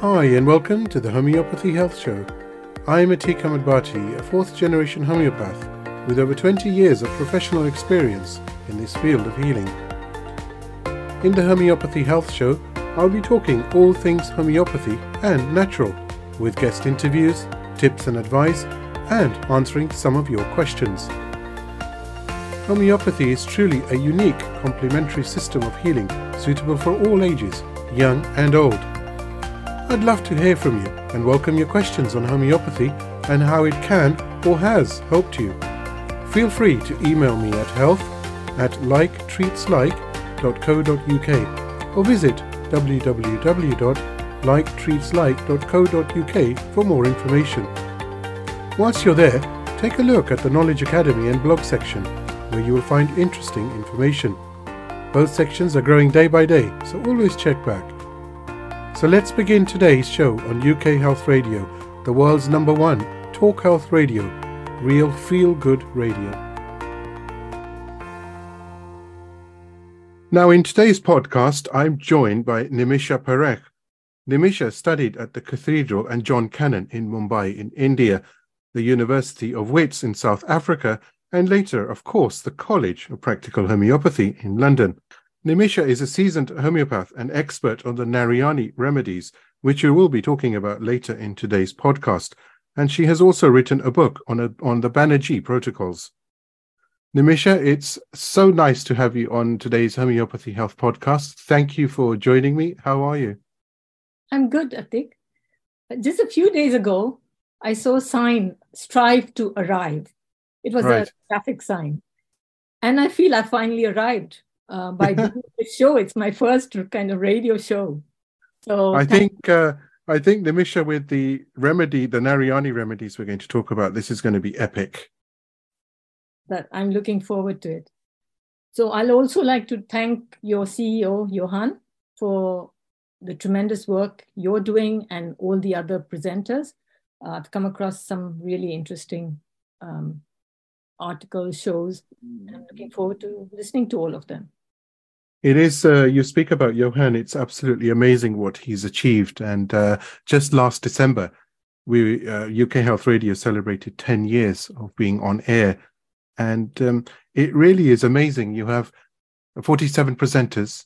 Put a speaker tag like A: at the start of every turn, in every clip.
A: Hi, and welcome to the Homeopathy Health Show. I'm Atiq Ahmad Bhatti, a fourth generation homeopath with over 20 years of professional experience in this field of healing. In the Homeopathy Health Show, I'll be talking all things homeopathy and natural, with guest interviews, tips and advice, and answering some of your questions. Homeopathy is truly a unique complementary system of healing suitable for all ages, young and old. I'd love to hear from you and welcome your questions on homeopathy and how it can or has helped you. Feel free to email me at health at liketreatslike.co.uk or visit www.liketreatslike.co.uk for more information. Whilst you're there, take a look at the Knowledge Academy and blog section where you will find interesting information. Both sections are growing day by day, so always check back. So let's begin today's show on UK Health Radio, the world's number one talk health radio, real feel good radio. Now, in today's podcast, I'm joined by Nimisha Parekh. Nimisha studied at the Cathedral and John Connon in Mumbai, in India, the University of Wits in South Africa, and later, of course, the College of Practical Homeopathy in London. Nimisha is a seasoned homeopath and expert on the Narayani remedies, which we will be talking about later in today's podcast. And she has also written a book on, a, on the Bannerji protocols. Nimisha, it's so nice to have you on today's Homeopathy Health podcast. Thank you for joining me. How are you?
B: I'm good, Atiq. Just a few days ago, I saw a sign, strive to arrive. It was right. a traffic sign. And I feel I finally arrived uh, by doing the show. It's my first kind of radio show.
A: So I think uh, I think Nimisha with the remedy, the Narayani remedies we're going to talk about, this is going to be epic.
B: That I'm looking forward to it. So I'll also like to thank your CEO, Johan, for the tremendous work you're doing and all the other presenters. Uh, I've come across some really interesting um, articles, shows, and I'm looking forward to listening to all of them.
A: It is, uh, you speak about Johan, it's absolutely amazing what he's achieved. And uh, just last December, we uh, UK Health Radio celebrated 10 years of being on air. And um, it really is amazing. You have 47 presenters,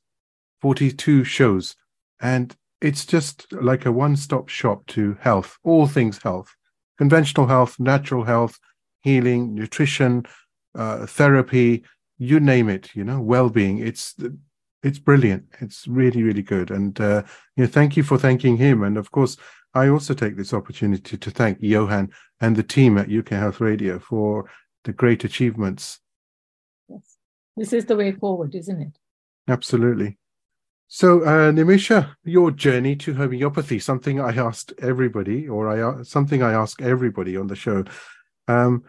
A: 42 shows, and it's just like a one stop shop to health, all things health, conventional health, natural health, healing, nutrition, uh, therapy, you name it you know well-being it's it's brilliant. It's really really good. And uh you know thank you for thanking him. And of course i also take this opportunity to thank johan and the team at uk health radio for the great achievements.
B: Yes. This is the way forward isn't it?
A: Absolutely. So uh nimisha your journey to homeopathy something i asked everybody or i something i ask everybody on the show. Um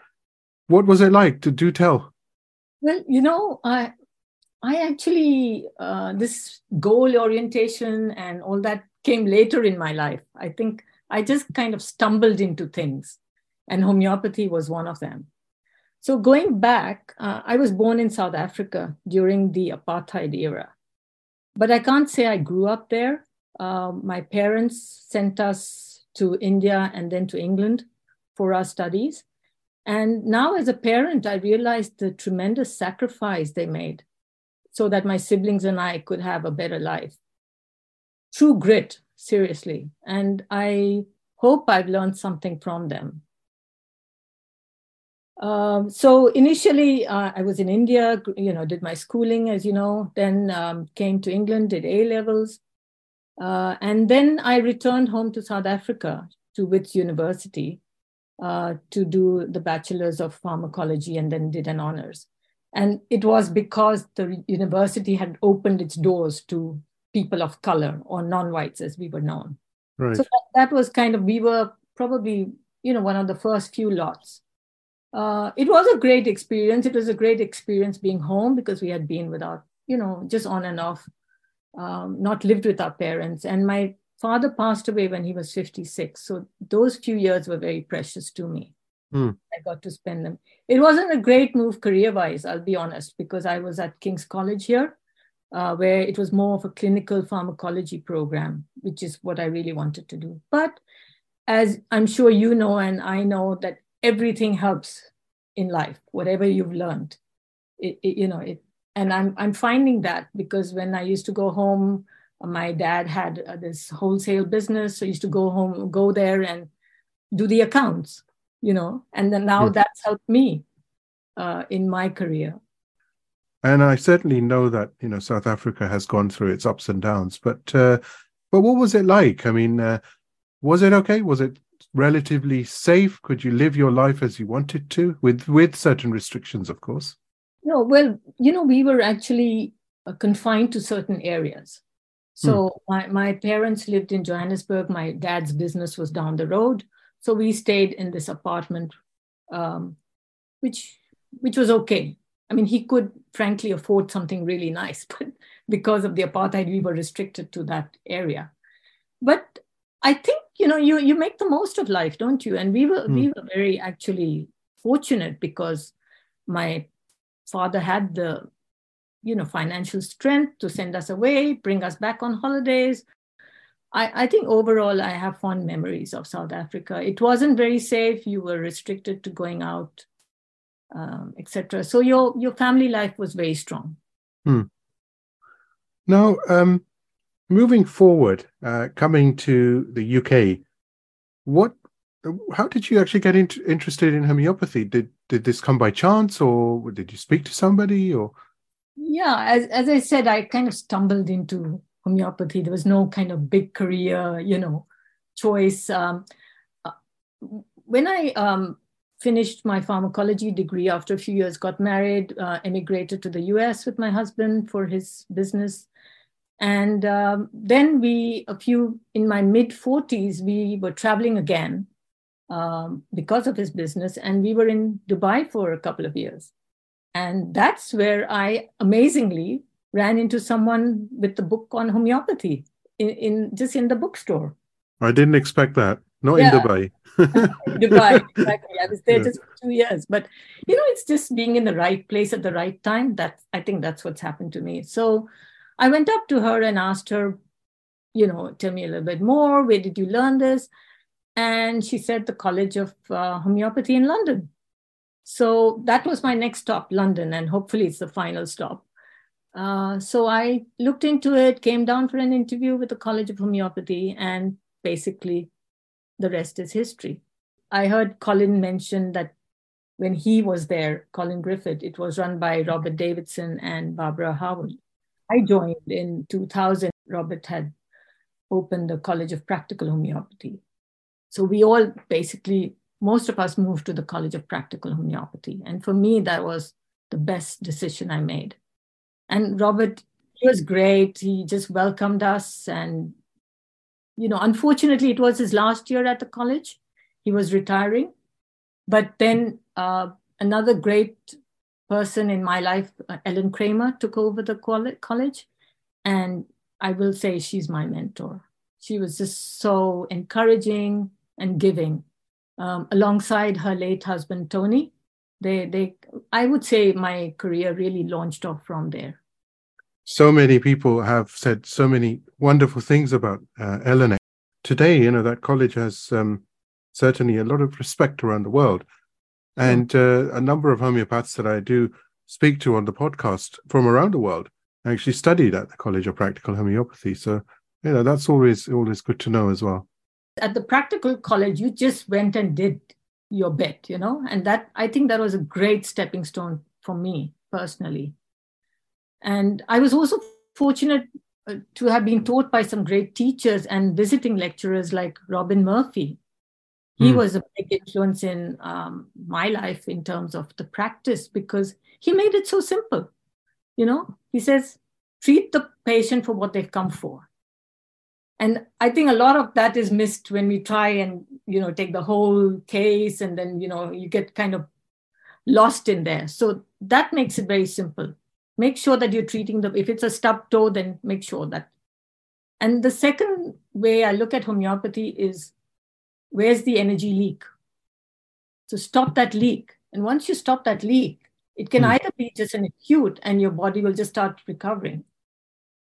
A: what was it like? To do tell
B: well, you know, I I actually uh, this goal orientation and all that came later in my life. I think I just kind of stumbled into things, and homeopathy was one of them. So going back, uh, I was born in South Africa during the apartheid era, but I can't say I grew up there. Uh, my parents sent us to India and then to England for our studies. And now, as a parent, I realized the tremendous sacrifice they made so that my siblings and I could have a better life. True grit, seriously. And I hope I've learned something from them. Um, so initially, uh, I was in India, you know, did my schooling, as you know, then um, came to England, did A levels. Uh, and then I returned home to South Africa to Wits University uh, to do the bachelor's of pharmacology and then did an honors. And it was because the university had opened its doors to people of color or non-whites as we were known. Right. So that, that was kind of, we were probably, you know, one of the first few lots. Uh, it was a great experience. It was a great experience being home because we had been without, you know, just on and off, um, not lived with our parents. And my father passed away when he was 56. So those few years were very precious to me. Mm. I got to spend them. It wasn't a great move career wise, I'll be honest, because I was at King's College here. uh, where it was more of a clinical pharmacology program, which is what I really wanted to do. But as I'm sure you know, and I know that everything helps in life, whatever you've learned. It, it, you know, it, and I'm I'm finding that because when I used to go home, my dad had uh, this wholesale business, so I used to go home, go there, and do the accounts, you know, and then now mm. that's helped me uh, in my career.
A: And I certainly know that you know South Africa has gone through its ups and downs, but uh, but what was it like? I mean, uh, was it okay? Was it relatively safe? Could you live your life as you wanted to, with with certain restrictions, of course?
B: No, well, you know, we were actually uh, confined to certain areas. So hmm. my, my parents lived in Johannesburg. My dad's business was down the road. So we stayed in this apartment, um, which which was okay. I mean, he could frankly afford something really nice, but because of the apartheid, we were restricted to that area. But I think you know you you make the most of life, don't you? And we were mm. we were very actually fortunate because my father had the you know financial strength to send us away, bring us back on holidays. I, I think overall I have fond memories of South Africa. It wasn't very safe. You were restricted to going out um, etc. So your your family life was very strong.
A: Hmm. Now, um, moving forward, uh, coming to the UK, what, how did you actually get into, interested in homeopathy? Did did this come by chance, or did you speak to somebody, or?
B: Yeah, as as I said, I kind of stumbled into homeopathy. There was no kind of big career, you know, choice. Um, uh, when I um, finished my pharmacology degree after a few years, got married, uh, emigrated to the US with my husband for his business. And um, then we, a few in my mid 40s, we were traveling again um, because of his business. And we were in Dubai for a couple of years. And that's where I amazingly ran into someone with the book on homeopathy in, in just in the bookstore.
A: I didn't expect that. Not yeah. in Dubai.
B: Dubai, exactly. I was there yeah. just for two years. But you know, it's just being in the right place at the right time. That I think that's what's happened to me. So I went up to her and asked her, you know, tell me a little bit more. Where did you learn this? And she said the College of uh, Homeopathy in London. So that was my next stop, London, and hopefully it's the final stop. Uh, so I looked into it, came down for an interview with the College of Homeopathy, and basically the rest is history. I heard Colin mention that when he was there, Colin Griffith, it was run by Robert Davidson and Barbara Howard. I joined in 2000. Robert had opened the College of Practical Homeopathy. So we all basically, most of us moved to the College of Practical Homeopathy. And for me, that was the best decision I made. And Robert, he was great. He just welcomed us and you know, unfortunately, it was his last year at the college. He was retiring. But then uh, another great person in my life, uh, Ellen Kramer, took over the college. And I will say she's my mentor. She was just so encouraging and giving. Um, alongside her late husband, Tony, they, they, I would say my career really launched off from there
A: so many people have said so many wonderful things about uh, Ellen. Today, you know, that college has um, certainly a lot of respect around the world. And uh, a number of homeopaths that I do speak to on the podcast from around the world actually studied at the College of Practical Homeopathy. So, you know, that's always always good to know as well.
B: At the practical college, you just went and did your bit, you know, and that I think that was a great stepping stone for me personally. And I was also fortunate uh, to have been taught by some great teachers and visiting lecturers like Robin Murphy. He mm. was a big influence in um, my life in terms of the practice because he made it so simple. You know, he says, treat the patient for what they've come for. And I think a lot of that is missed when we try and, you know, take the whole case and then, you know, you get kind of lost in there. So that makes it very simple. Make sure that you're treating the if it's a stubbed toe then make sure that. And the second way i look at homeopathy is where's the energy leak? So stop that leak. And once you stop that leak it can mm. either be just an acute and your body will just start recovering.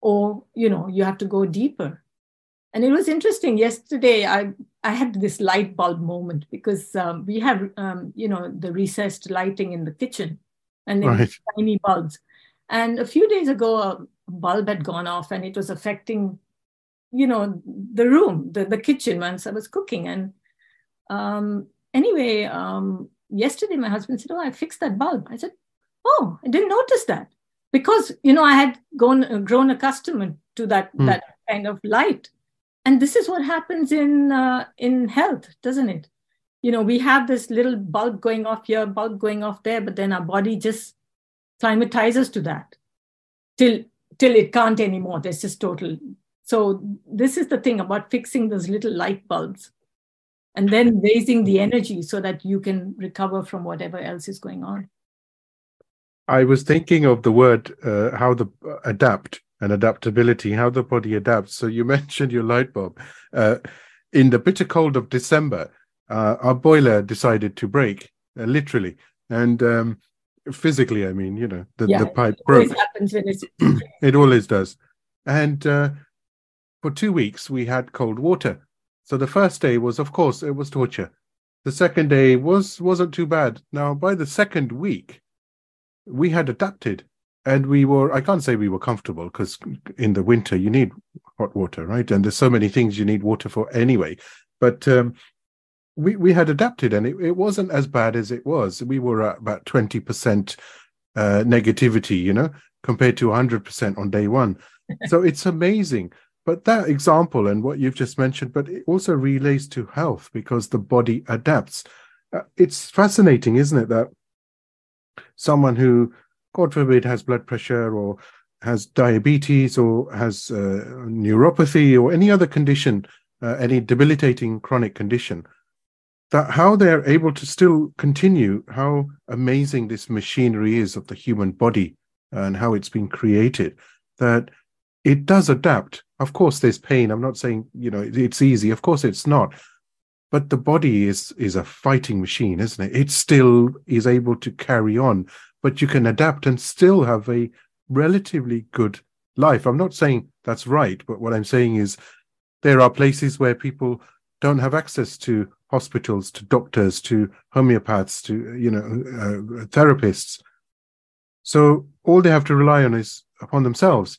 B: Or you know you have to go deeper and it was interesting. Yesterday i i had this light bulb moment because um, we have um, you know the recessed lighting in the kitchen and right. tiny bulbs. And a few days ago a bulb had gone off and it was affecting you know the room the, the kitchen once i was cooking. And um, anyway um, yesterday my husband said oh i fixed that bulb. I said oh i didn't notice that. Because you know i had gone uh, grown accustomed to that mm. that kind of light and this is what happens in uh, in health doesn't it? You know we have this little bulb going off here bulb going off there but then our body just climatizes to that till till it can't anymore. There's just total. So this is the thing about fixing those little light bulbs and then raising the energy so that you can recover from whatever else is going on.
A: I was thinking of the word uh, how the uh, adapt and adaptability how the body adapts. So you mentioned your light bulb. Uh, in the bitter cold of december uh, our boiler decided to break uh, literally. And um, physically i mean you know the, yeah, the pipe broke. it happens when it's it always does. And uh, for two weeks we had cold water. So the first day was, of course, it was torture. The second day was wasn't too bad. Now by the second week, we had adapted, and we were. I can't say we were comfortable because in the winter you need hot water, right? And there's so many things you need water for anyway. But um, we we had adapted, and it, it wasn't as bad as it was. We were at about twenty percent uh, negativity, you know, compared to hundred percent on day one. so it's amazing but that example and what you've just mentioned, but it also relates to health because the body adapts. Uh, it's fascinating, isn't it, that someone who, God forbid, has blood pressure or has diabetes or has uh, neuropathy or any other condition, uh, any debilitating chronic condition, that how they're able to still continue, how amazing this machinery is of the human body and how it's been created, that it does adapt. Of course, there's pain. I'm not saying you know it's easy. Of course, it's not. But the body is is a fighting machine, isn't it? It still is able to carry on, but you can adapt and still have a relatively good life. I'm not saying that's right, but what I'm saying is there are places where people don't have access to hospitals, to doctors, to homeopaths, to you know uh, therapists. So all they have to rely on is upon themselves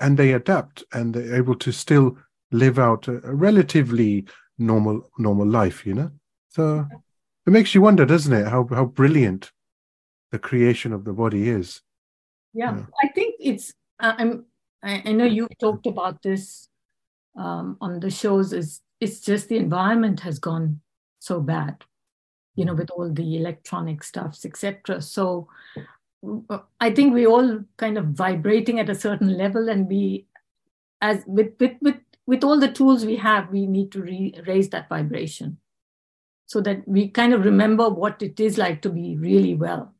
A: and they adapt and they're able to still live out a, a relatively normal normal life you know so it makes you wonder doesn't it how how brilliant the creation of the body is
B: yeah, yeah. i think it's uh, i'm I, I know you've talked about this um, on the shows is it's just the environment has gone so bad you know with all the electronic stuffs etc so I think we all kind of vibrating at a certain level, and we, as with with with with all the tools we have, we need to re- raise that vibration, so that we kind of remember what it is like to be really well.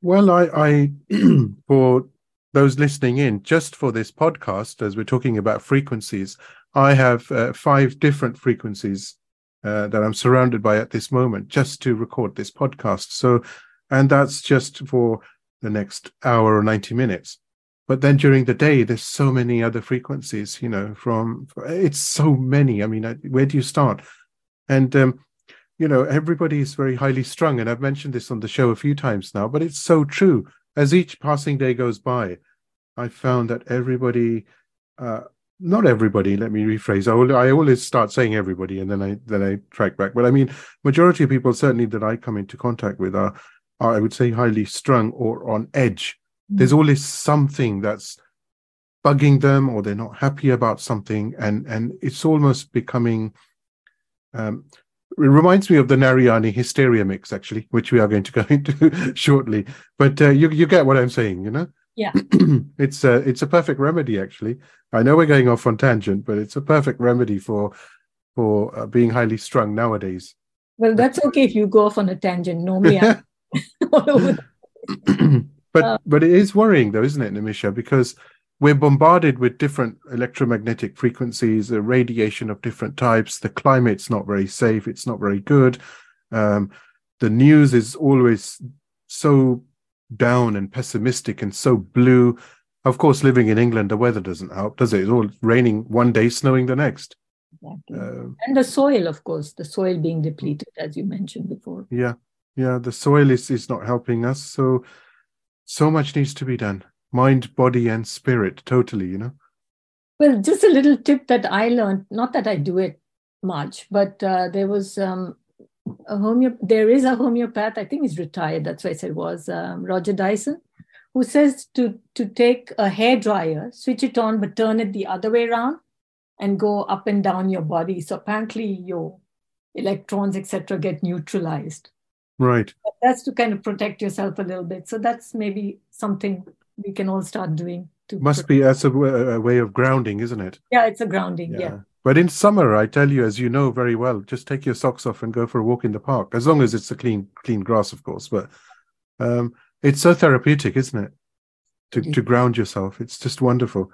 A: Well, I, I for those listening in, just for this podcast, as we're talking about frequencies, I have uh, five different frequencies uh, that I'm surrounded by at this moment, just to record this podcast. So and that's just for the next hour or 90 minutes. But then during the day there's so many other frequencies you know from it's so many. I mean where do you start? And um, you know everybody is very highly strung and i've mentioned this on the show a few times now but it's so true as each passing day goes by i found that everybody uh, not everybody let me rephrase I, will, I always start saying everybody and then i then i track back but i mean majority of people certainly that i come into contact with are are, I would say, highly strung or on edge. Mm. There's always something that's bugging them, or they're not happy about something, and and it's almost becoming. Um, reminds me of the Narayani hysteria mix, actually, which we are going to go into shortly. But uh, you you get what I'm saying, you know?
B: Yeah.
A: it's a it's a perfect remedy, actually. I know we're going off on tangent, but it's a perfect remedy for for uh, being highly strung nowadays.
B: Well, that's okay if you go off on a tangent. Normally,
A: but uh, but it is worrying though, isn't it, Nimisha? Because we're bombarded with different electromagnetic frequencies, the radiation of different types. The climate's not very safe. It's not very good. Um, the news is always so down and pessimistic and so blue. Of course, living in England, the weather doesn't help, does it? It's all raining one day, snowing the next.
B: Exactly. Uh, and the soil, of course, the soil being depleted, as you mentioned before.
A: Yeah, yeah, the soil is is not helping us. So, so much needs to be done. Mind, body, and spirit, totally. You know.
B: Well, just a little tip that I learned. Not that I do it much, but uh, there was um, a homeo- There is a homeopath. I think he's retired. That's why I said was um, Roger Dyson, who says to to take a hair dryer, switch it on, but turn it the other way around and go up and down your body. So apparently your electrons, etc., get neutralized.
A: Right.
B: But that's to kind of protect yourself a little bit. So that's maybe something we can all start doing. To
A: Must protect. be as a, a, way of grounding, isn't it?
B: Yeah, it's a grounding. Yeah. yeah.
A: But in summer, I tell you, as you know very well, just take your socks off and go for a walk in the park, as long as it's a clean, clean grass, of course. But um, it's so therapeutic, isn't it? To to ground yourself, it's just wonderful.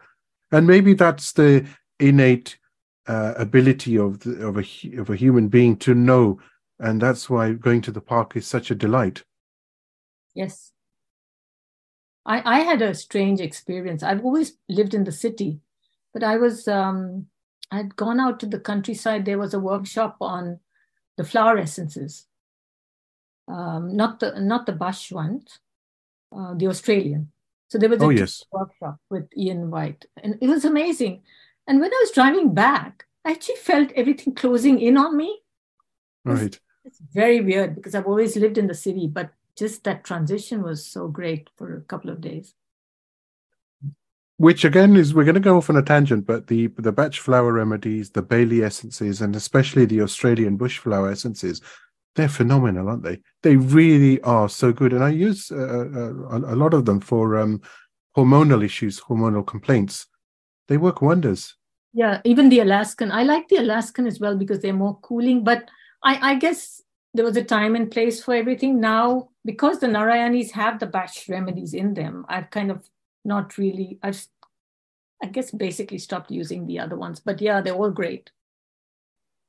A: And maybe that's the innate uh, ability of the, of a of a human being to know, and that's why going to the park is such a delight.
B: Yes, I I had a strange experience. I've always lived in the city, but I was um, I'd gone out to the countryside. There was a workshop on the flower essences, um, not the not the Bush ones, uh, the Australian. So there was a
A: oh, yes.
B: workshop with Ian White, and it was amazing. And when I was driving back, I actually felt everything closing in on me.
A: Right.
B: It's, very weird because I've always lived in the city, but just that transition was so great for a couple of days.
A: Which again is we're going to go off on a tangent, but the the Bach flower remedies, the Bailey essences, and especially the Australian bush flower essences, they're phenomenal, aren't they? They really are so good, and I use uh, uh, a, a lot of them for um, hormonal issues, hormonal complaints they work wonders.
B: Yeah, even the Alaskan. I like the Alaskan as well because they're more cooling. But I, I guess there was a time and place for everything. Now, because the Narayanis have the Bach remedies in them, I've kind of not really, I've, I guess, basically stopped using the other ones. But yeah, they're all great.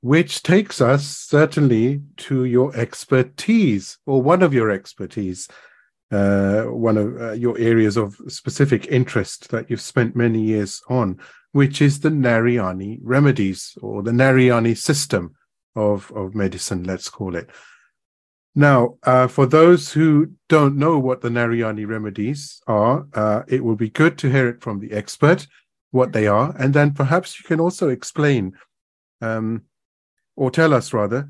A: Which takes us certainly to your expertise, or one of your expertise uh, one of uh, your areas of specific interest that you've spent many years on, which is the Narayani remedies or the Narayani system of, of medicine, let's call it. Now, uh, for those who don't know what the Narayani remedies are, uh, it will be good to hear it from the expert, what they are, and then perhaps you can also explain, um, or tell us rather,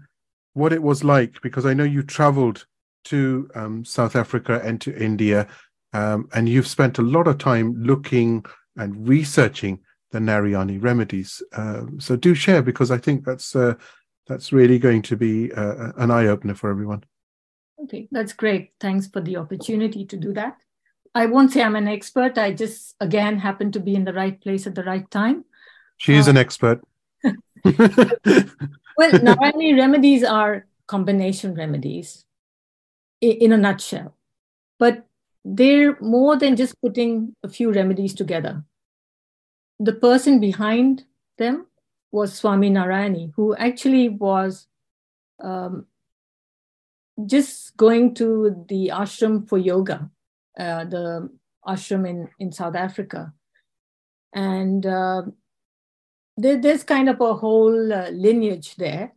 A: what it was like, because I know you traveled to um, South Africa and to India, um, and you've spent a lot of time looking and researching the Narayani remedies. Um, so do share because I think that's uh, that's really going to be uh, an eye opener for everyone.
B: Okay, that's great. Thanks for the opportunity to do that. I won't say I'm an expert. I just again happen to be in the right place at the right time.
A: She is uh, an expert.
B: well, Narayani remedies are combination remedies in a nutshell. But they're more than just putting a few remedies together. The person behind them was Swami Narayani, who actually was um, just going to the ashram for yoga, uh, the ashram in, in South Africa. And uh, there, there's kind of a whole uh, lineage there.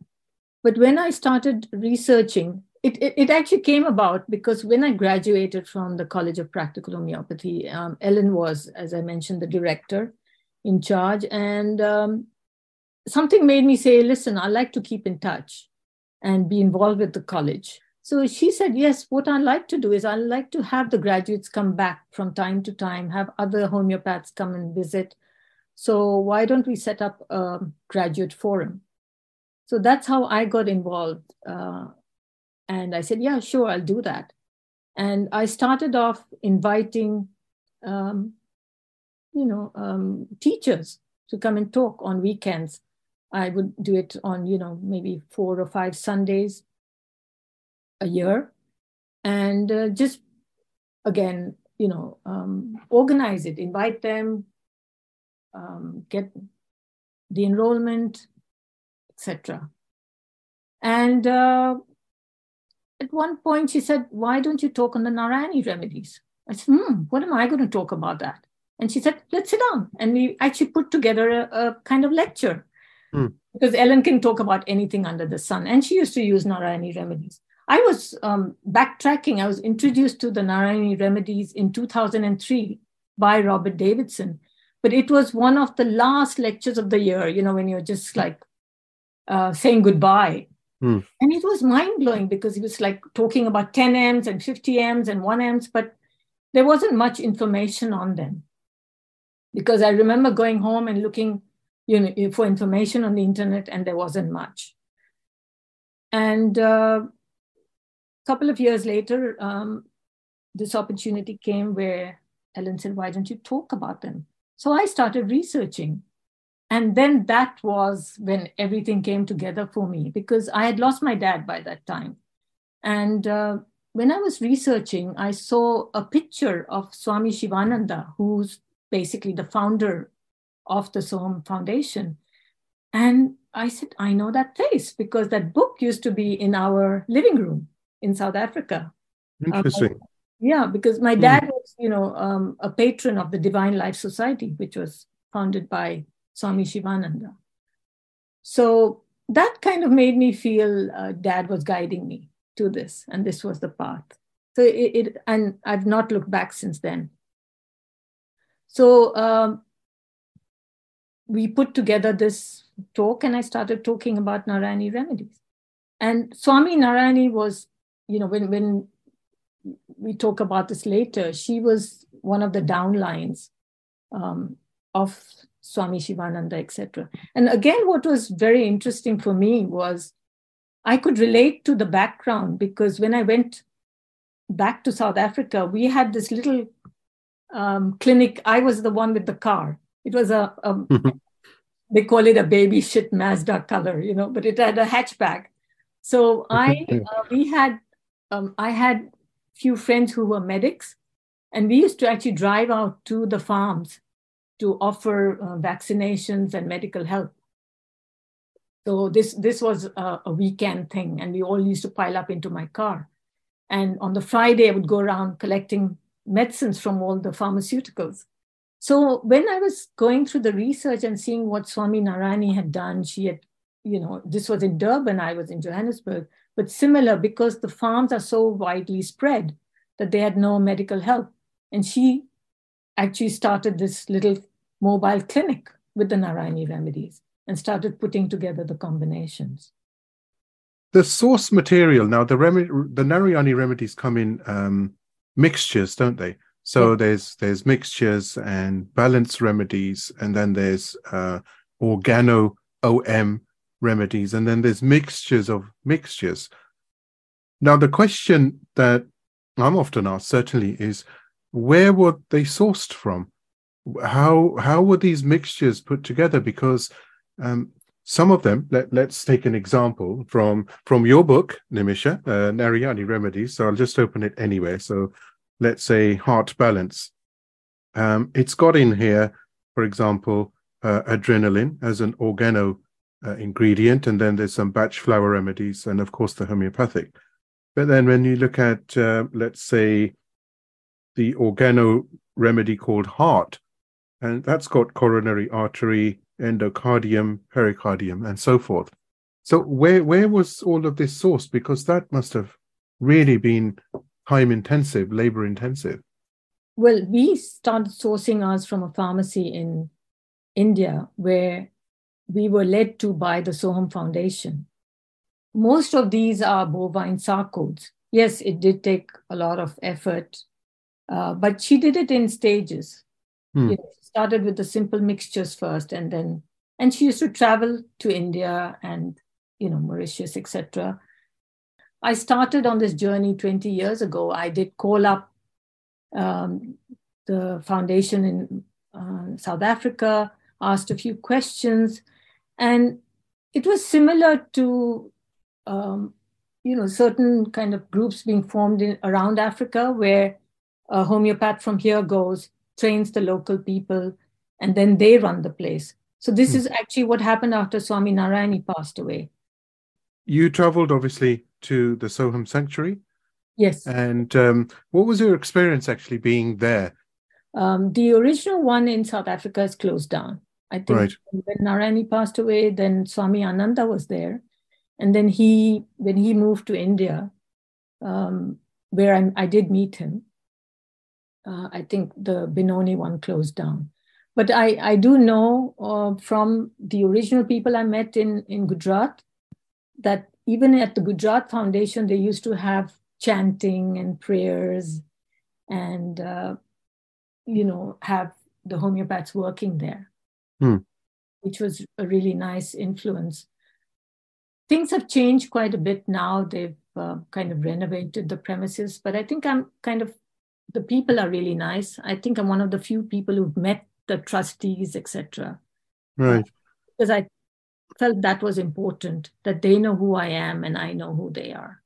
B: But when I started researching, it, it, it, actually came about because when I graduated from the College of Practical Homeopathy, um, Ellen was, as I mentioned, the director in charge. And um, something made me say, listen, I like to keep in touch and be involved with the college. So she said, yes, what I like to do is I like to have the graduates come back from time to time, have other homeopaths come and visit. So why don't we set up a graduate forum? So that's how I got involved. Uh, and I said, yeah, sure, I'll do that. And I started off inviting, um, you know, um, teachers to come and talk on weekends. I would do it on, you know, maybe four or five Sundays a year. And uh, just, again, you know, um, organize it, invite them, um, get the enrollment, etc. And uh, at one point she said, Why don't you talk on the Narayani remedies? I said, Hmm, what am I going to talk about that? And she said, let's sit down. And we actually put together a, a kind of lecture.
A: Hmm.
B: Because Ellen can talk about anything under the sun. And she used to use Narayani remedies. I was um, backtracking. I was introduced to the Narayani remedies in 2003 by Robert Davidson. But it was one of the last lectures of the year, you know, when you're just like uh, saying goodbye.
A: Hmm.
B: And it was mind blowing because he was like talking about 10 M's and 50 M's and 1 M's, but there wasn't much information on them. Because I remember going home and looking you know, for information on the internet, and there wasn't much. And uh, a couple of years later, um, this opportunity came where Ellen said, Why don't you talk about them? So I started researching. And then that was when everything came together for me because I had lost my dad by that time. And uh, when I was researching, I saw a picture of Swami Shivananda, who's basically the founder of the Soham Foundation. And I said, I know that face because that book used to be in our living room in South Africa.
A: Interesting. Um,
B: yeah, because my dad mm. was, you know, um, a patron of the Divine Life Society, which was founded by Swami Shivananda. So that kind of made me feel uh, dad was guiding me to this, and this was the path. So it, it and I've not looked back since then. So um, we put together this talk and I started talking about Narayani remedies. And Swami Narayani was, you know, when, when we talk about this later, she was one of the downlines um, of Swami Shivananda, etc. And again, what was very interesting for me was I could relate to the background because when I went back to South Africa, we had this little um, clinic. I was the one with the car. It was a, a mm-hmm. they call it a baby shit Mazda color, you know, but it had a hatchback. So I uh, we had um, I had few friends who were medics, and we used to actually drive out to the farms to offer uh, vaccinations and medical help. So this this was a, a weekend thing, and we all used to pile up into my car. And on the Friday, I would go around collecting medicines from all the pharmaceuticals. So when I was going through the research and seeing what Swami Narayani had done, she had, you know, this was in Durban, I was in Johannesburg, but similar because the farms are so widely spread that they had no medical help. And she actually started this little mobile clinic with the Narayani remedies and started putting together the combinations.
A: The source material now, the rem- the Narayani remedies come in um, mixtures, don't they? So yeah. there's there's mixtures and balance remedies, and then there's uh, organo OM remedies, and then there's mixtures of mixtures. Now the question that I'm often asked certainly is, where were they sourced from? How how were these mixtures put together? Because um, some of them, let, us take an example from from your book, Nimisha, uh, Narayani Remedies. So I'll just open it anyway. So let's say heart balance. Um, it's got in here, for example, uh, adrenaline as an organo uh, ingredient, and then there's some Bach flower remedies, and of course the homeopathic. But then when you look at, uh, let's say, the organo remedy called heart, and that's got coronary artery, endocardium, pericardium, and so forth. So where where was all of this sourced? Because that must have really been time intensive, labor intensive?
B: Well, we started sourcing ours from a pharmacy in India where we were led to by the Soham Foundation. Most of these are bovine sarcodes. Yes, it did take a lot of effort, uh, but she did it in stages.
A: Hmm.
B: You know, started with the simple mixtures first, and then and she used to travel to India and you know Mauritius, etc. I started on this journey 20 years ago. I did call up um, the foundation in uh, South Africa, asked a few questions, and it was similar to um, you know certain kind of groups being formed in, around Africa, where a homeopath from here goes, trains the local people, and then they run the place. So this mm. is actually what happened after Swami Narayani passed away.
A: You traveled obviously to the Soham Sanctuary.
B: Yes.
A: And um, what was your experience actually being there?
B: Um, the original one in South Africa is closed down. I think
A: Right.
B: when Narayani passed away, then Swami Ananda was there, and then he when he moved to India, um, where I, I did meet him. Uh, I think the Benoni one closed down, but I I do know uh, from the original people I met in in Gujarat that even at the Gujarat Foundation they used to have chanting and prayers, and uh, you know have the homeopaths working there,
A: Hmm.
B: which was a really nice influence. Things have changed quite a bit now. They've uh, kind of renovated the premises, but I think I'm kind of the people are really nice. I think I'm one of the few people who've met the trustees, etc.
A: Right.
B: Because I felt that was important that they know who I am and I know who they are.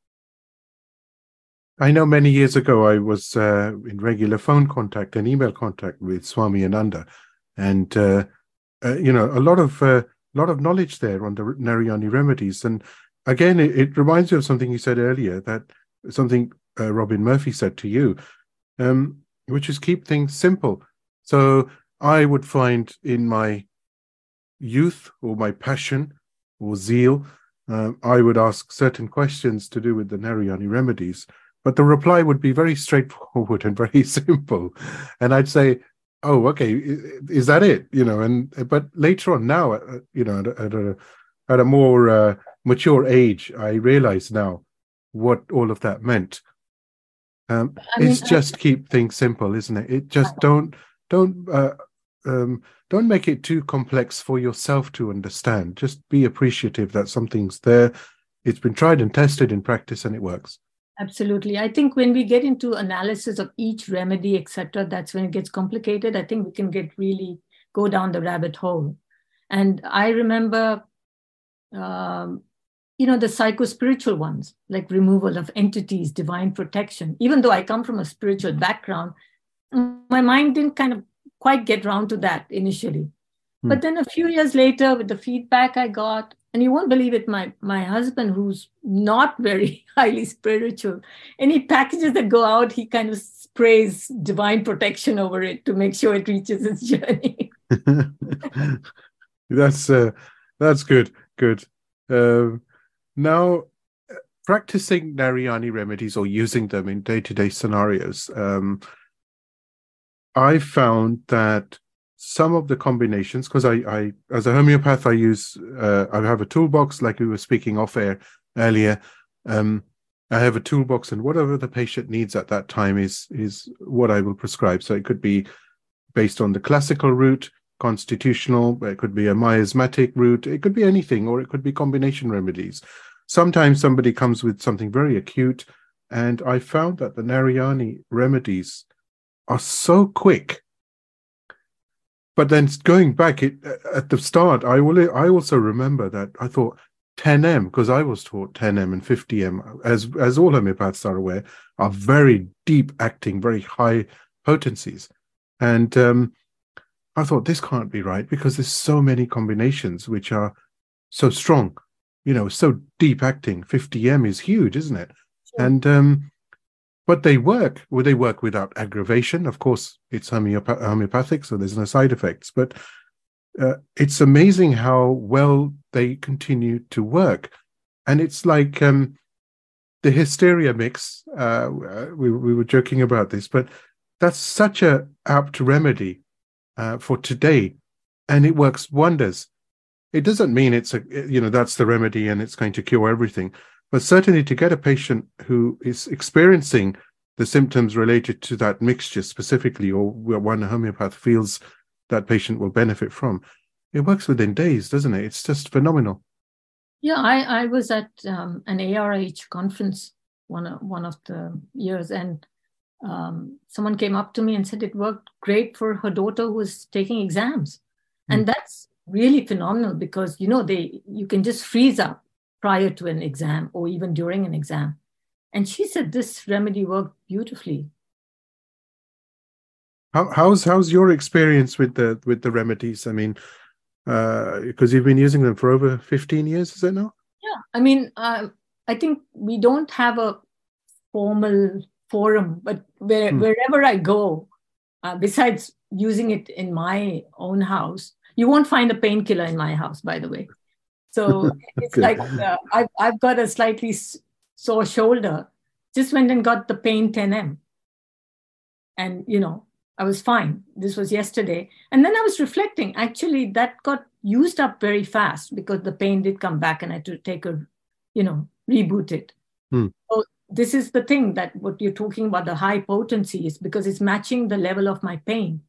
A: I know many years ago I was uh, in regular phone contact and email contact with Swami Ananda, and uh, uh, you know a lot of uh, lot of knowledge there on the Narayani remedies. And again, it, it reminds me of something you said earlier that something uh, Robin Murphy said to you, um, which is keep things simple. So I would find in my youth or my passion or zeal, uh, I would ask certain questions to do with the Narayani remedies. But the reply would be very straightforward and very simple. And i'd say oh okay is that it? You know and but later on now uh, you know at, a- at a at a more uh, mature age i realize now what all of that meant. Um
B: I mean,
A: it's
B: I-
A: just keep things simple isn't it? It just don't don't uh, um don't make it too complex for yourself to understand just be appreciative that something's there it's been tried and tested in practice and it works
B: Absolutely. I think when we get into analysis of each remedy, etc., that's when it gets complicated. I think we can get really go down the rabbit hole. And I remember, um, you know, the psycho spiritual ones, like removal of entities, divine protection. Even though I come from a spiritual background, my mind didn't kind of quite get round to that initially.
A: Hmm.
B: But then a few years later, with the feedback I got, and you won't believe it, my my husband, who's not very highly spiritual, any packages that go out, he kind of sprays divine protection over it to make sure it reaches its journey.
A: that's uh, that's good good um, now practicing narayani remedies or using them in day-to-day scenarios um, i found that some of the combinations because I, I as a homeopath i use uh, i have a toolbox like we were speaking off air earlier. Um, i have a toolbox and whatever the patient needs at that time is is what i will prescribe. So it could be based on the classical route constitutional it could be a miasmatic route it could be anything or it could be combination remedies. Sometimes somebody comes with something very acute and i found that the narayani remedies are so quick. But then going back it at the start i will i also remember that i thought 10m because i was taught 10m and 50m as as all homeopaths are aware are very deep acting very high potencies. And um i thought this can't be right because there's so many combinations which are so strong you know so deep acting. 50m is huge isn't it?
B: Sure.
A: and um but they work well they work without aggravation. Of course it's homeopa- homeopathic so there's no side effects. But uh, it's amazing how well they continue to work. And it's like um the hysteria mix uh we, we were joking about this but that's such a apt remedy uh, for today. And it works wonders. It doesn't mean it's a you know that's the remedy and it's going to cure everything but certainly to get a patient who is experiencing the symptoms related to that mixture specifically or where one homeopath feels that patient will benefit from it works within days doesn't it? It's just phenomenal.
B: Yeah, I, I was at um, an ARH conference one of, one of the years, and um, someone came up to me and said it worked great for her daughter who was taking exams, and that's really phenomenal because you know they you can just freeze up prior to an exam or even during an exam, and she said this remedy worked beautifully.
A: How, how's how's your experience with the with the remedies? I mean, because you've been using them for over fifteen years, is it now?
B: Yeah, I mean, um, I think we don't have a formal forum, but where,
A: Hmm.
B: wherever I go, uh, besides using it in my own house, you won't find a painkiller in my house, by the way. So it's like uh, I've, I've got a slightly sore shoulder. Just went and got the pain 10M. And, you know, I was fine. This was yesterday. And then I was reflecting. Actually, that got used up very fast because the pain did come back and I had to take a, you know, reboot it.
A: Hmm.
B: So this is the thing that what you're talking about the high potency is because it's matching the level of my pain.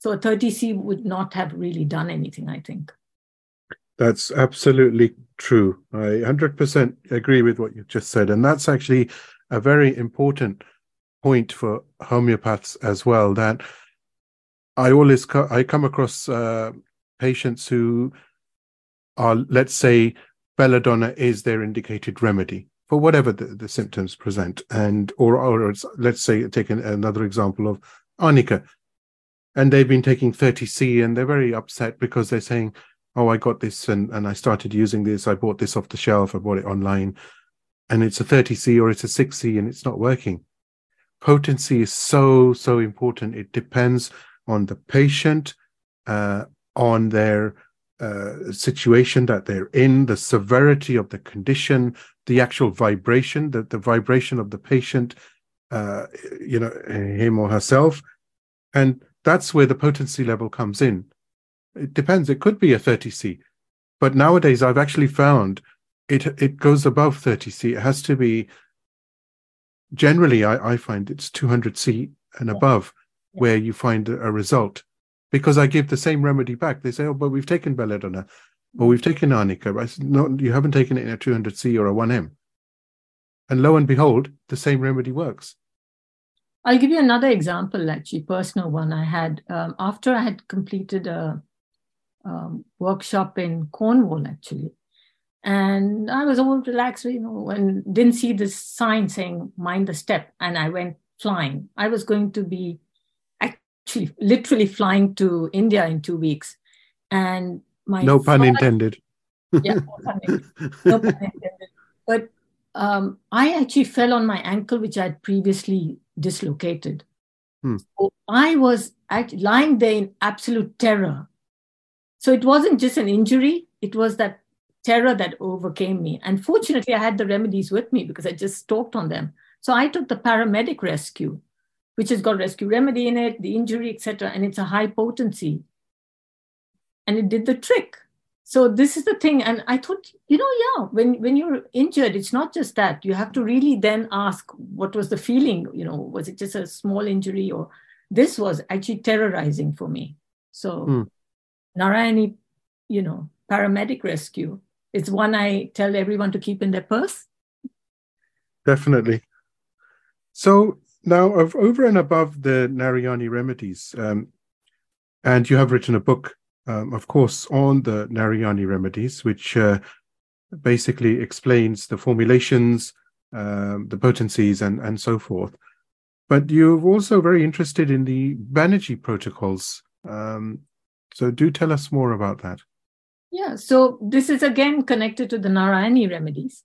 B: So a 30C would not have really done anything, I think.
A: That's absolutely true. I 100% agree with what you've just said. And that's actually a very important point for homeopaths as well that I always co- I come across uh, patients who are, let's say, belladonna is their indicated remedy for whatever the, the symptoms present, and or or let's say take an, another example of arnica, and they've been taking 30c and they're very upset because they're saying, "Oh, I got this and and I started using this. I bought this off the shelf. I bought it online, and it's a 30c or it's a 6c and it's not working." potency is so so important it depends on the patient uh, on their uh, situation that they're in the severity of the condition the actual vibration the, the vibration of the patient uh, you know him or herself and that's where the potency level comes in it depends it could be a 30c but nowadays i've actually found it it goes above 30c it has to be generally I, I find it's 200C and above yeah. where you find a, a, result because I give the same remedy back. They say, oh, but we've taken belladonna or we've taken arnica. I said, no, you haven't taken it in a 200C or a 1M. And lo and behold, the same remedy works.
B: I'll give you another example, actually, personal one I had um, after I had completed a um, workshop in Cornwall, actually. And I was all relaxed, you know, and didn't see this sign saying mind the step. And I went flying. I was going to be actually literally flying to India in two weeks. And my
A: no pun father, intended.
B: yeah, no pun intended. No pun intended. But um, I actually fell on my ankle, which I had previously dislocated.
A: Hmm.
B: So I was actually lying there in absolute terror. So it wasn't just an injury, it was that terror that overcame me. And fortunately, I had the remedies with me because I just talked on them. So I took the paramedic rescue, which has got rescue remedy in it, the injury, etc., and it's a high potency. And it did the trick. So this is the thing. And I thought, you know, yeah, when, when you're injured, it's not just that. You have to really then ask what was the feeling? You know, was it just a small injury or this was actually terrorizing for me. So
A: mm.
B: Narayani, you know, paramedic rescue it's one I tell everyone to keep in their purse.
A: Definitely. So now, over and above the Narayani remedies, um, and you have written a book, um, of course, on the Narayani remedies, which uh, basically explains the formulations, um, the potencies, and and so forth. But you're also very interested in the Bannerji protocols. Um, so do tell us more about that.
B: Yeah, so this is again connected to the Narayani remedies.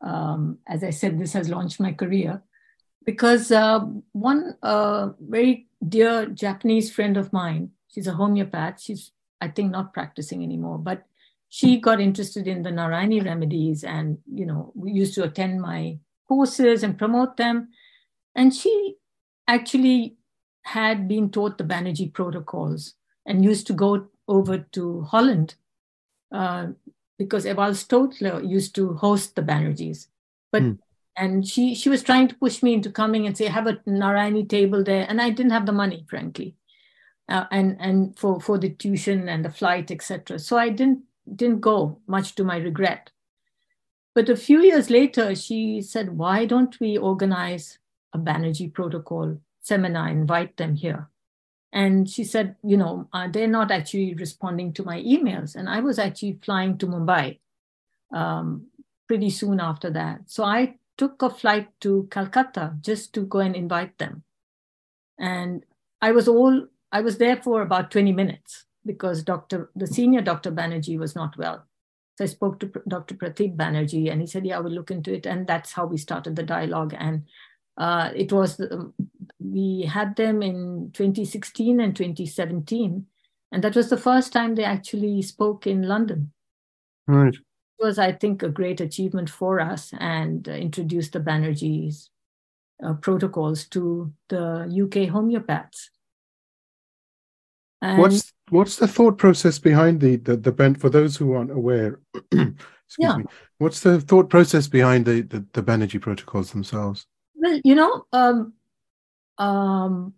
B: Um, as I said, this has launched my career because uh, one uh, very dear Japanese friend of mine, she's a homeopath. She's, I think, not practicing anymore, but she got interested in the Narayani remedies and, you know, we used to attend my courses and promote them. And she actually had been taught the Bannerji protocols and used to go over to Holland uh, because Ewald Stöteler used to host the Bannerjis. But mm. and she she was trying to push me into coming and say have a Narayani table there, and I didn't have the money, frankly, uh, and and for for the tuition and the flight, etc. So I didn't didn't go, much to my regret. But a few years later, she said, "Why don't we organize a Bannerji protocol seminar? Invite them here." And she said, you know, uh, they're not actually responding to my emails. And I was actually flying to Mumbai um, pretty soon after that. So I took a flight to Calcutta just to go and invite them. And I was all, I was there for about 20 minutes because Dr. the senior Dr. Bannerji was not well. So I spoke to Dr. Pradeep Bannerji and he said, yeah, I will look into it. And that's how we started the dialogue. And uh, it was the, we had them in 2016 and 2017. And that was the first time they actually spoke in London.
A: Right.
B: It was, I think, a great achievement for us and uh, introduced the Bannerji's uh, protocols to the UK homeopaths.
A: And what's what's the thought process behind the the, the band for those who aren't aware? excuse yeah. me. What's the thought process behind the the, the Bannerji protocols themselves?
B: Well, you know, um, um,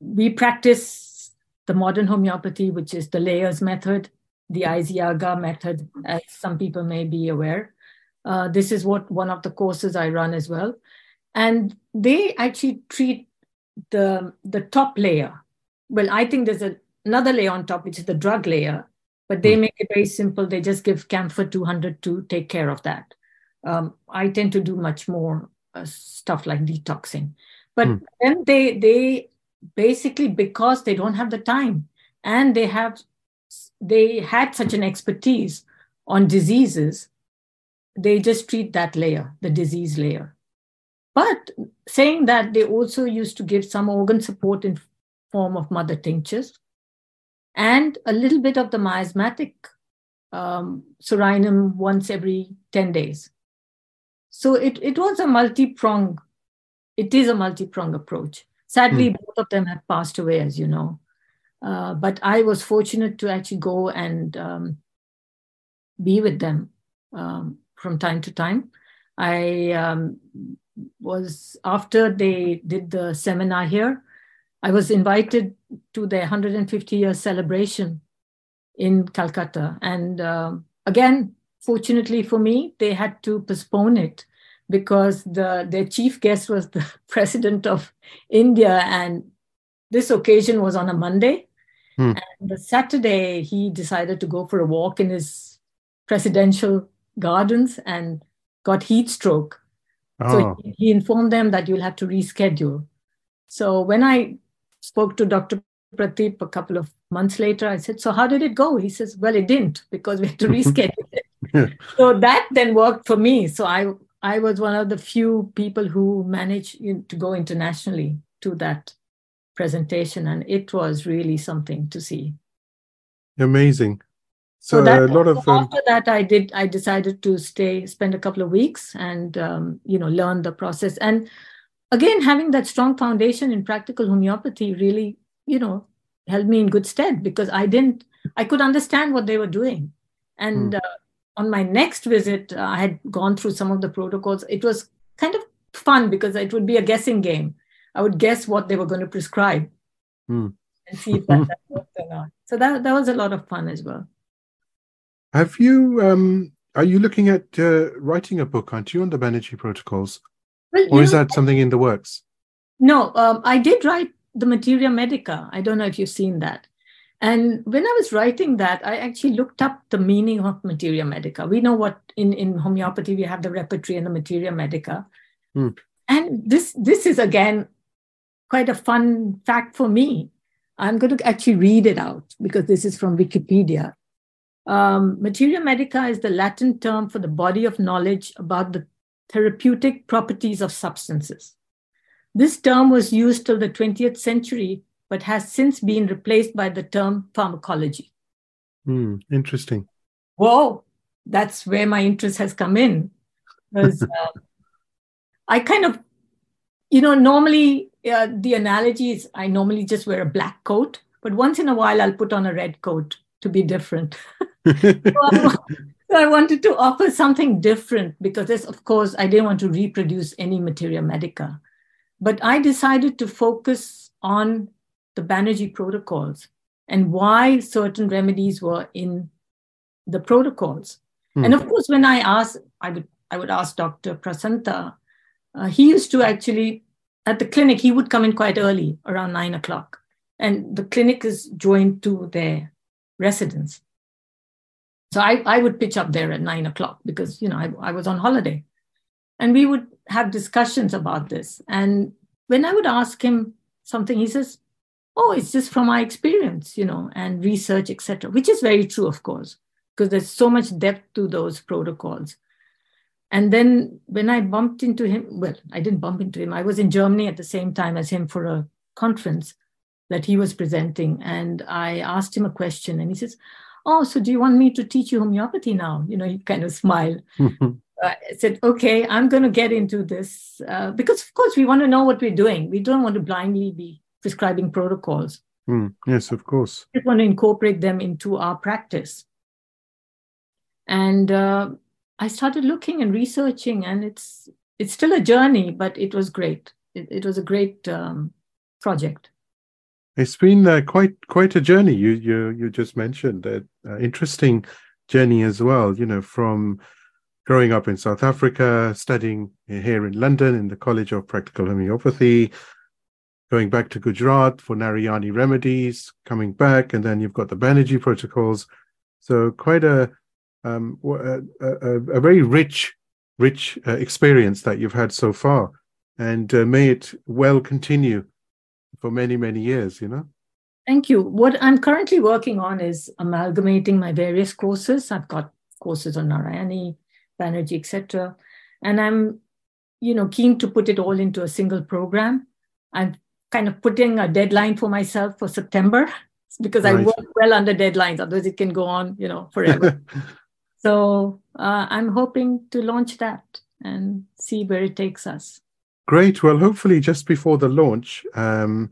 B: we practice the modern homeopathy, which is the layers method, the Eizayaga method, as some people may be aware. Uh, this is what one of the courses I run as well, and they actually treat the the top layer. Well, I think there's a another layer on top, which is the drug layer. But they mm. make it very simple. They just give camphor 200 to take care of that. Um, I tend to do much more uh, stuff like detoxing. But mm. then they they basically because they don't have the time and they have they had such an expertise on diseases, they just treat that layer, the disease layer. But saying that they also used to give some organ support in form of mother tinctures and a little bit of the miasmatic um, Psorinum once every 10 days. So it, it was a multi-prong, it is a multi-pronged approach. Sadly, mm. both of them have passed away, as you know. Uh, but I was fortunate to actually go and um, be with them um, from time to time. I um, was, after they did the seminar here, I was invited to their 150 year celebration in Calcutta. And uh, again, fortunately for me, they had to postpone it because the their chief guest was the president of India, and this occasion was on a Monday. Hmm. And the Saturday, he decided to go for a walk in his presidential gardens and got heat stroke. Oh. So he, he informed them that you'll have to reschedule. So when I spoke to Dr. Pradeep a couple of months later. I said, So, how did it go? He says, Well, it didn't because we had to reschedule it. so that then worked for me. So, I, I was one of the few people who managed to go internationally to that presentation, and it was really something to see.
A: Amazing.
B: So, so that, a lot of um... after that, I did. I decided to stay, spend a couple of weeks, and um, you know, learn the process. And again, having that strong foundation in practical homeopathy really, you know, held me in good stead because I didn't, I could understand what they were doing. And mm. uh, on my next visit, uh, I had gone through some of the protocols. It was kind of fun because it would be a guessing game. I would guess what they were going to prescribe mm. and see if that, that worked or not. So that, that was a lot of fun as well.
A: Have you, um, are you looking at uh, writing a book, aren't you, on the Bannerji protocols? Well, or is know, that something in the works?
B: No, um, I did write the Materia Medica. I don't know if you've seen that. And when I was writing that, I actually looked up the meaning of Materia Medica. We know what in, in homeopathy we have the repertory and the Materia Medica. Hmm. And this this is again quite a fun fact for me. I'm going to actually read it out because this is from Wikipedia. Um, materia medica is the Latin term for the body of knowledge about the therapeutic properties of substances. This term was used till the 20th century, but has since been replaced by the term pharmacology.
A: Hmm, interesting.
B: Whoa, that's where my interest has come in. Because uh, I kind of, you know, normally uh, the analogy is I normally just wear a black coat, but once in a while I'll put on a red coat to be different. so so I wanted to offer something different because, this, of course, I didn't want to reproduce any materia medica. But I decided to focus on the Bannerji protocols and why certain remedies were in the protocols. Hmm. And of course, when I asked, I would I would ask Dr. Prasanta. Uh, he used to actually at the clinic. He would come in quite early, around nine o'clock, and the clinic is joined to their residence. So I, I would pitch up there at nine o'clock because, you know, I, I was on holiday. And we would have discussions about this. And when I would ask him something, he says, Oh, it's just from my experience, you know, and research, etc., which is very true, of course, because there's so much depth to those protocols. And then when I bumped into him, well, I didn't bump into him. I was in Germany at the same time as him for a conference that he was presenting. And I asked him a question, and he says, Oh, so do you want me to teach you homeopathy now? You know, he kind of smiled. I said, okay, I'm going to get into this uh, because, of course, we want to know what we're doing. We don't want to blindly be prescribing protocols.
A: Mm, yes, of course.
B: We want to incorporate them into our practice. And uh, I started looking and researching, and it's it's still a journey, but it was great. It, it was a great um, project.
A: It's been uh, quite quite a journey. You you you just mentioned that uh, interesting journey as well. You know, from growing up in South Africa, studying here in London in the College of Practical Homeopathy, going back to Gujarat for Narayani remedies, coming back, and then you've got the Bannerji protocols. So quite a um, a, a, a, very rich, rich uh, experience that you've had so far, and uh, may it well continue for many, many years. You know.
B: Thank you. What I'm currently working on is amalgamating my various courses. I've got courses on Narayani, Bannerji, etc. And I'm, you know, keen to put it all into a single program. I'm kind of putting a deadline for myself for September because right. I work well under deadlines. Otherwise, it can go on, you know, forever. so uh, I'm hoping to launch that and see where it takes us.
A: Great. Well, hopefully, just before the launch, um,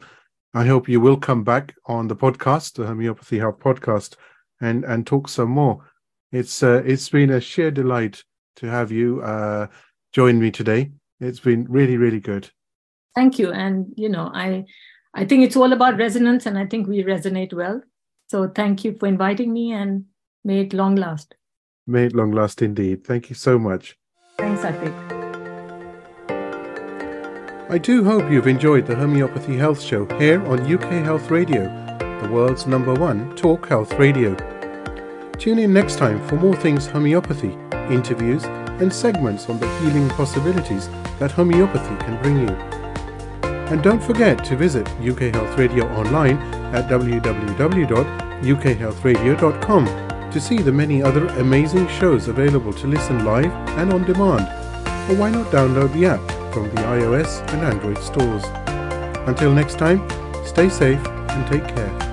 A: I hope you will come back on the podcast, the Homeopathy Health podcast, and and talk some more. It's uh, it's been a sheer delight to have you uh, join me today. It's been really, really good.
B: Thank you. And you know, I I think it's all about resonance, and I think we resonate well. So thank you for inviting me, and may it long last.
A: May it long last indeed. Thank you so much.
B: Thanks, Atiq.
A: I do hope you've enjoyed the Homeopathy Health Show here on UK Health Radio, the world's number one talk health radio. Tune in next time for more things homeopathy interviews, and segments on the healing possibilities that homeopathy can bring you. And don't forget to visit UK Health Radio online at www.ukhealthradio.com to see the many other amazing shows available to listen live and on demand. Or why not download the app from the iOS and Android stores. Until next time, stay safe and take care.